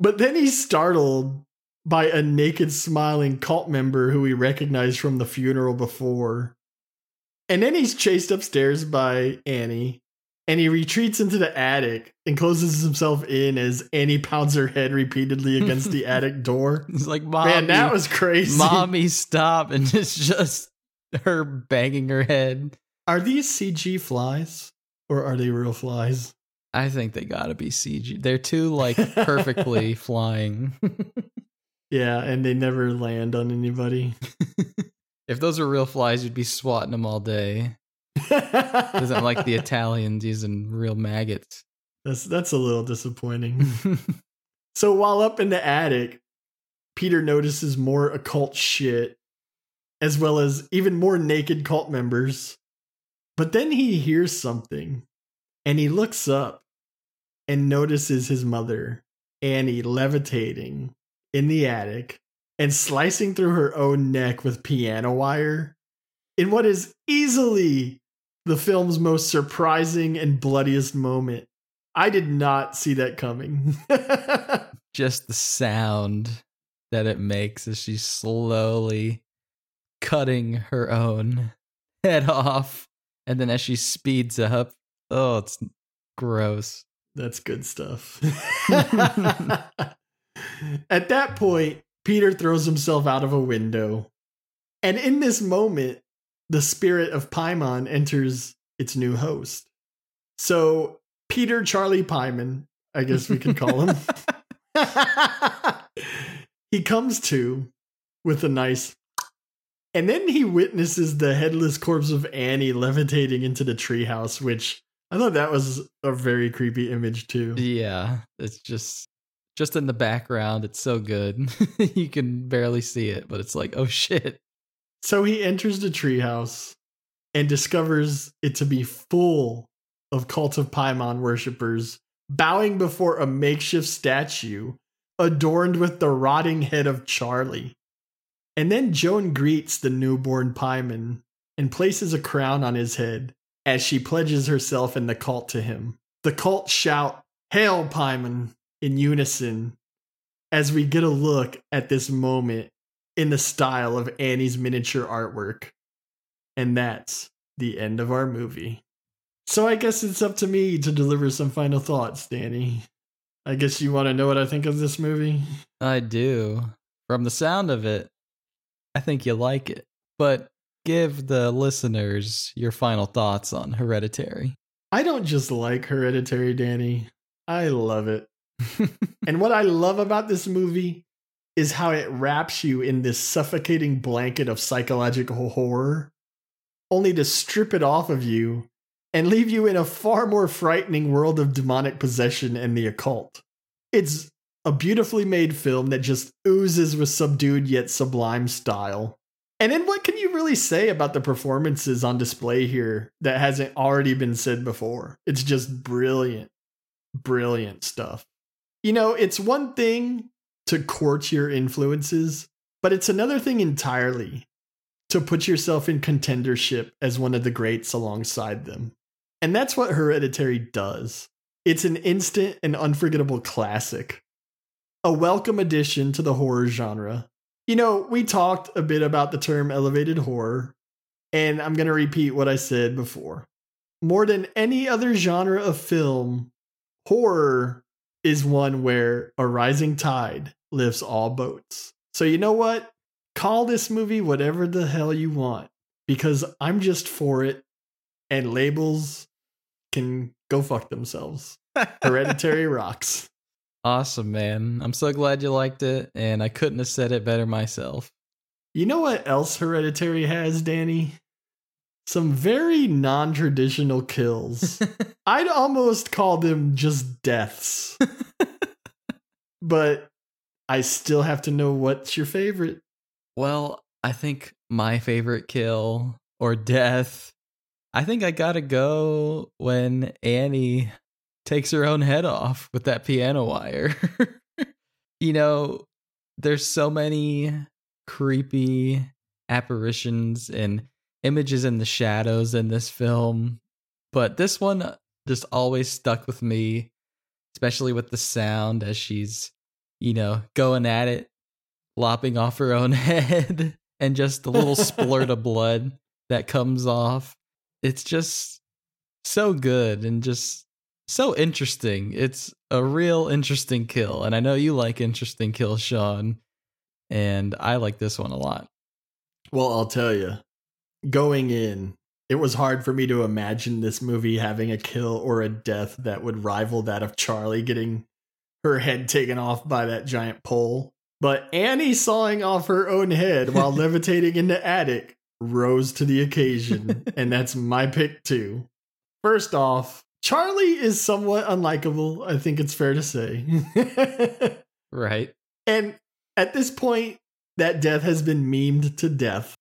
But then he's startled by a naked smiling cult member who he recognized from the funeral before. And then he's chased upstairs by Annie, and he retreats into the attic and closes himself in as Annie pounds her head repeatedly against the [laughs] attic door. He's like, "Mommy, Man, that was crazy. mommy, stop!" And it's just [laughs] her banging her head. Are these CG flies or are they real flies? I think they gotta be CG. They're too like perfectly [laughs] flying. Yeah, and they never land on anybody. [laughs] if those were real flies, you'd be swatting them all day. Doesn't like the Italians using real maggots. that's that's a little disappointing. So while up in the attic, Peter notices more occult shit, as well as even more naked cult members. But then he hears something, and he looks up and notices his mother, Annie, levitating in the attic and slicing through her own neck with piano wire in what is easily the film's most surprising and bloodiest moment. I did not see that coming. [laughs] Just the sound that it makes as she slowly cutting her own [laughs] head off. And then as she speeds up, oh, it's gross. That's good stuff. [laughs] [laughs] At that point, Peter throws himself out of a window. And in this moment, the spirit of Paimon enters its new host. So, Peter Charlie Paimon, I guess we could call him, he comes to with a nice. And then he witnesses the headless corpse of Annie levitating into the treehouse, which I thought that was a very creepy image too. Yeah, it's just just in the background. It's so good. [laughs] you can barely see it, but it's like, oh shit. So he enters the treehouse and discovers it to be full of Cult of Paimon worshippers bowing before a makeshift statue adorned with the rotting head of Charlie. And then Joan greets the newborn Paimon and places a crown on his head as she pledges herself and the cult to him. The cult shout, Hail Paimon, in unison as we get a look at this moment in the style of Annie's miniature artwork. And that's the end of our movie. So I guess it's up to me to deliver some final thoughts, Danny. I guess you want to know what I think of this movie? I do. From the sound of it, I think you like it. But give the listeners your final thoughts on Hereditary. I don't just like Hereditary, Danny. I love it. [laughs] and what I love about this movie is how it wraps you in this suffocating blanket of psychological horror, only to strip it off of you and leave you in a far more frightening world of demonic possession and the occult. It's a beautifully made film that just oozes with subdued yet sublime style. And then what can you really say about the performances on display here that hasn't already been said before? It's just brilliant, brilliant stuff. You know, it's one thing to court your influences, but it's another thing entirely to put yourself in contendership as one of the greats alongside them. And that's what Hereditary does. It's an instant and unforgettable classic, a welcome addition to the horror genre. You know, we talked a bit about the term elevated horror, and I'm going to repeat what I said before. More than any other genre of film, horror is one where a rising tide lifts all boats. So, you know what? Call this movie whatever the hell you want because I'm just for it, and labels can go fuck themselves. [laughs] Hereditary rocks. Awesome, man. I'm so glad you liked it, and I couldn't have said it better myself. You know what else Hereditary has, Danny? Some very non traditional kills. [laughs] I'd almost call them just deaths. but I still have to know what's your favorite. Well, I think my favorite kill or death, I think I gotta go when Annie takes her own head off with that piano wire. [laughs] you know, there's so many creepy apparitions and images in the shadows in this film, but this one just always stuck with me, especially with the sound as she's you know, going at it, lopping off her own [laughs] head, and just the little splurt of blood that comes off. It's just so good and just so interesting. It's a real interesting kill. And I know you like interesting kills, Sean. And I like this one a lot. Well, I'll tell you, going in, it was hard for me to imagine this movie having a kill or a death that would rival that of Charlie getting her head taken off by that giant pole. But Annie sawing off her own head while [laughs] levitating in the attic rose to the occasion, and that's my pick too. First off, Charlie is somewhat unlikable, I think it's fair to say. [laughs] right. And at this point, that death has been memed to death.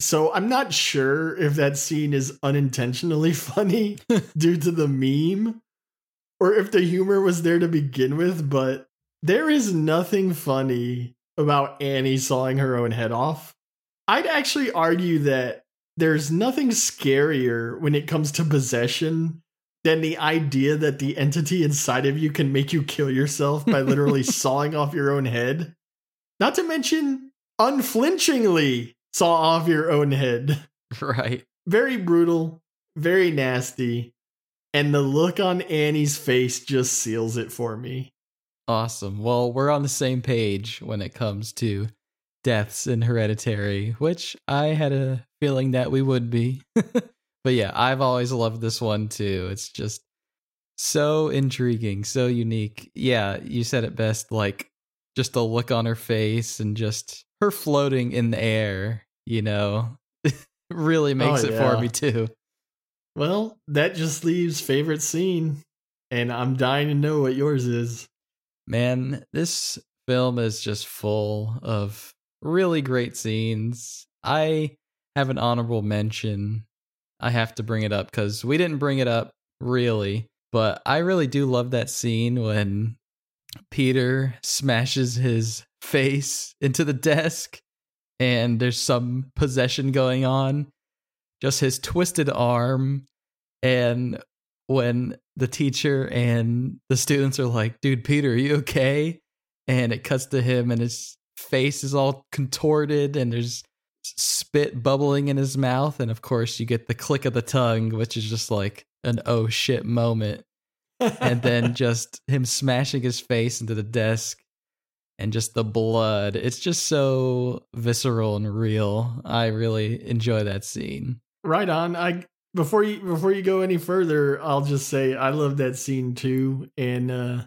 So I'm not sure if that scene is unintentionally [laughs] funny [laughs] due to the meme or if the humor was there to begin with, but there is nothing funny about Annie sawing her own head off. I'd actually argue that there's nothing scarier when it comes to possession than the idea that the entity inside of you can make you kill yourself by literally [laughs] sawing off your own head. Not to mention, unflinchingly saw off your own head. Right. Very brutal, very nasty. And the look on Annie's face just seals it for me. Awesome. Well, we're on the same page when it comes to deaths in Hereditary, which I had a feeling that we would be. [laughs] but yeah, I've always loved this one too. It's just so intriguing, so unique. Yeah, you said it best like just the look on her face and just her floating in the air, you know, [laughs] really oh, makes oh, it yeah. for me too. Well, that just leaves favorite scene, and I'm dying to know what yours is. Man, this film is just full of really great scenes. I have an honorable mention. I have to bring it up because we didn't bring it up really, but I really do love that scene when Peter smashes his face into the desk and there's some possession going on just his twisted arm. And when the teacher and the students are like, dude, Peter, are you okay? And it cuts to him and his face is all contorted and there's spit bubbling in his mouth. And of course, you get the click of the tongue, which is just like an oh shit moment. and then [laughs] just him smashing his face into the desk and just the blood. It's just so visceral and real. I really enjoy that scene. Right on. I before you before you go any further, I'll just say I love that scene too, and uh,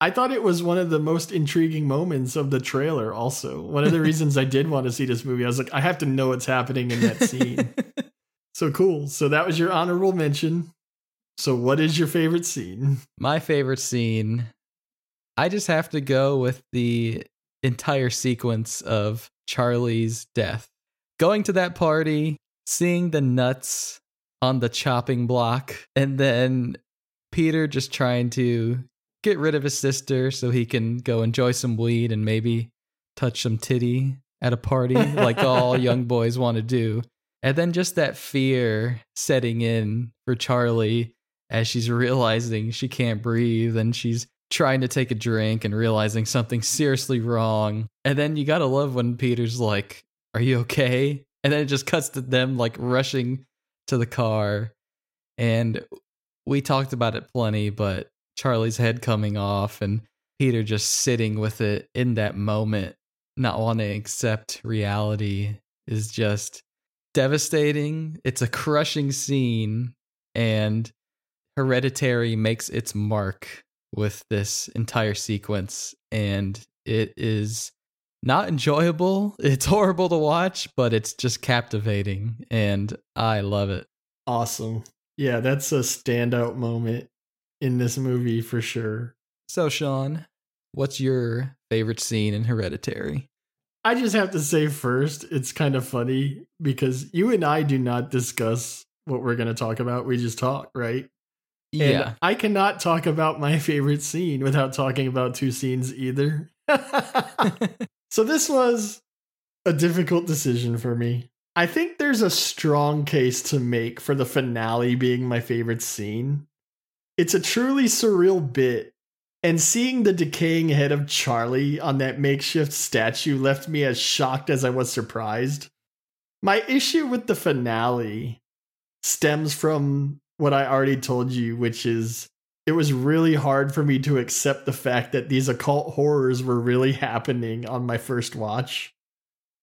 I thought it was one of the most intriguing moments of the trailer. Also, one of the [laughs] reasons I did want to see this movie, I was like, I have to know what's happening in that scene. [laughs] so cool. So that was your honorable mention. So, what is your favorite scene? My favorite scene, I just have to go with the entire sequence of Charlie's death. Going to that party, seeing the nuts on the chopping block, and then Peter just trying to get rid of his sister so he can go enjoy some weed and maybe touch some titty at a party like all [laughs] young boys want to do. And then just that fear setting in for Charlie as she's realizing she can't breathe and she's trying to take a drink and realizing something's seriously wrong. And then you gotta love when Peter's like, Are you okay? And then it just cuts to them like rushing to the car. And we talked about it plenty, but Charlie's head coming off and Peter just sitting with it in that moment, not wanting to accept reality is just devastating. It's a crushing scene. And Hereditary makes its mark with this entire sequence, and it is not enjoyable. It's horrible to watch, but it's just captivating, and I love it. Awesome. Yeah, that's a standout moment in this movie for sure. So, Sean, what's your favorite scene in Hereditary? I just have to say first, it's kind of funny because you and I do not discuss what we're going to talk about. We just talk, right? Yeah. And I cannot talk about my [laughs] favorite scene without talking about two scenes either. [laughs] so this was a difficult decision for me. I think there's a strong case to make for the finale being my favorite scene. It's a truly surreal bit, and seeing the decaying head of Charlie on that makeshift statue left me as shocked as I was surprised. My issue with the finale stems from what I already told you, which is it was really hard for me to accept the fact that these occult horrors were really happening on my first watch.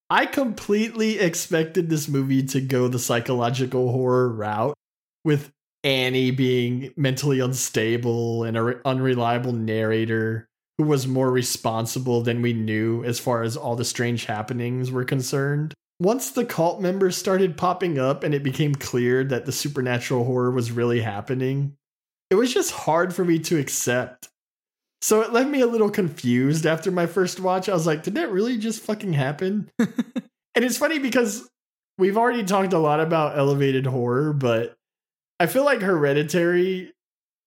I completely expected this movie to go the psychological horror route with Annie being mentally unstable and an unreliable narrator who was more responsible than we knew as far as all the strange happenings were concerned once the cult members started popping up and it became clear that the supernatural horror was really happening, it was just hard for me to accept. So it left me a little confused after my first watch. I was like, did that really just fucking happen? [laughs] and it's funny because we've already talked a lot about elevated horror, but I feel like Hereditary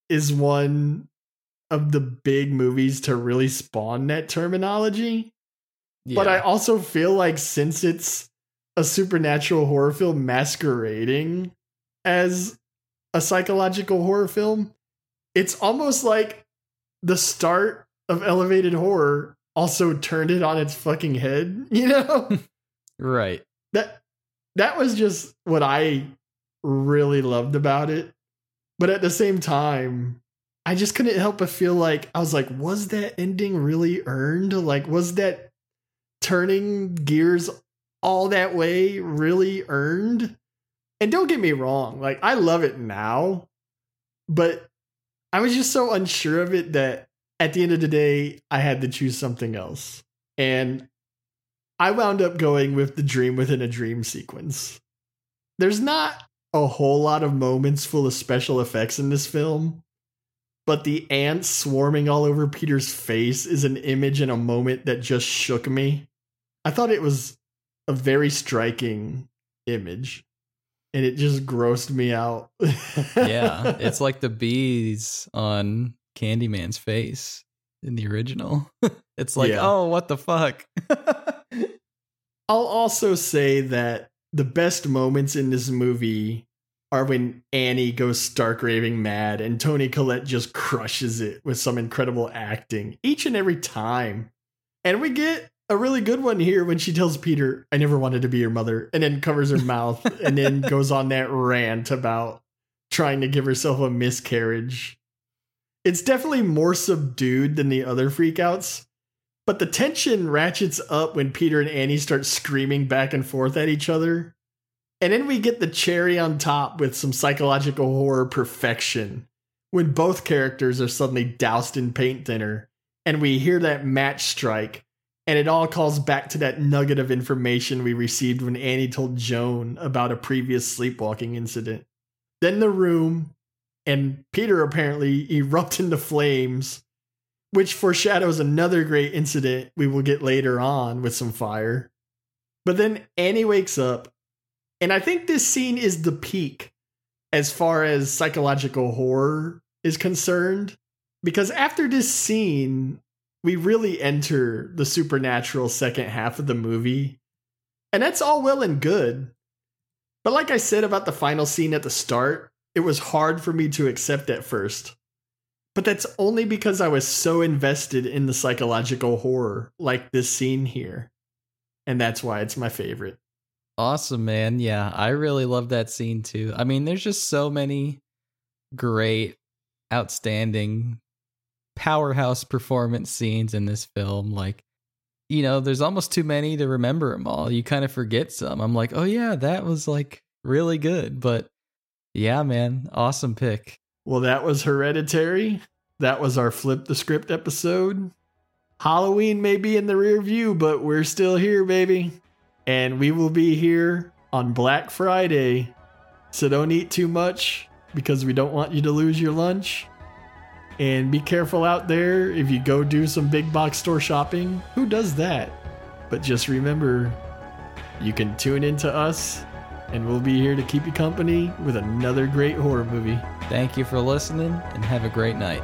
is one of the big movies to really spawn that terminology. Yeah. But I also feel like since it's a supernatural horror film masquerading as a psychological horror film, it's almost like the start of elevated horror also turned it on its fucking head, [laughs] you know? [laughs] right. That that was just what I really loved about it. But at the same time, I just couldn't help but feel like I was like, was that ending really earned? Like, was that turning gears all that way really earned. And don't get me wrong, like I love it now, but I was just so unsure of it that at the end of the day, I had to choose something else. And I wound up going with the dream within a dream sequence. There's not a whole lot of moments full of special effects in this film, but the ants swarming all over Peter's face is an image and a moment that just shook me. I thought it was a very striking image and it just grossed me out. [laughs] yeah, it's like the bees on Candyman's face in the original. [laughs] it's like, yeah. oh, what the fuck? [laughs] I'll also say that the best moments in this movie are when Annie goes stark raving mad and Toni Collette just crushes it with some incredible acting each and every time. And we get a really good one here when she tells Peter, I never wanted to be your mother, and then covers her mouth [laughs] and then goes on that rant about trying to give herself a miscarriage. It's definitely more subdued than the other freakouts, but the tension ratchets up when Peter and Annie start screaming back and forth at each other. And then we get the cherry on top with some psychological horror perfection when both characters are suddenly doused in paint thinner and we hear that match strike and it all calls back to that nugget of information we received when Annie told Joan about a previous sleepwalking incident. Then the room, and Peter apparently erupt into flames, which foreshadows another great incident we will get later on with some fire. But then Annie wakes up, and I think this scene is the peak as far as psychological horror is concerned. Because after this scene, we really enter the supernatural second half of the movie. And that's all well and good. But like I said about the final scene at the start, it was hard for me to accept at first. But that's only because I was so invested in the psychological horror, like this scene here. And that's why it's my favorite. Awesome, man. Yeah, I really love that scene too. I mean, there's just so many great, outstanding powerhouse performance scenes in this film. Like, you know, there's almost too many to remember them all. You kind of forget some. I'm like, oh yeah, that was like really good. But yeah, man, awesome pick. Well, that was Hereditary. That was our flip the script episode. Halloween may be in the rear view, but we're still here, baby. And we will be here on Black Friday. So don't eat too much because we don't want you to lose your lunch. And be careful out there if you go do some big box store shopping. Who does that? But just remember, you can tune into us, and we'll be here to keep you company with another great horror movie. Thank you for listening, and have a great night.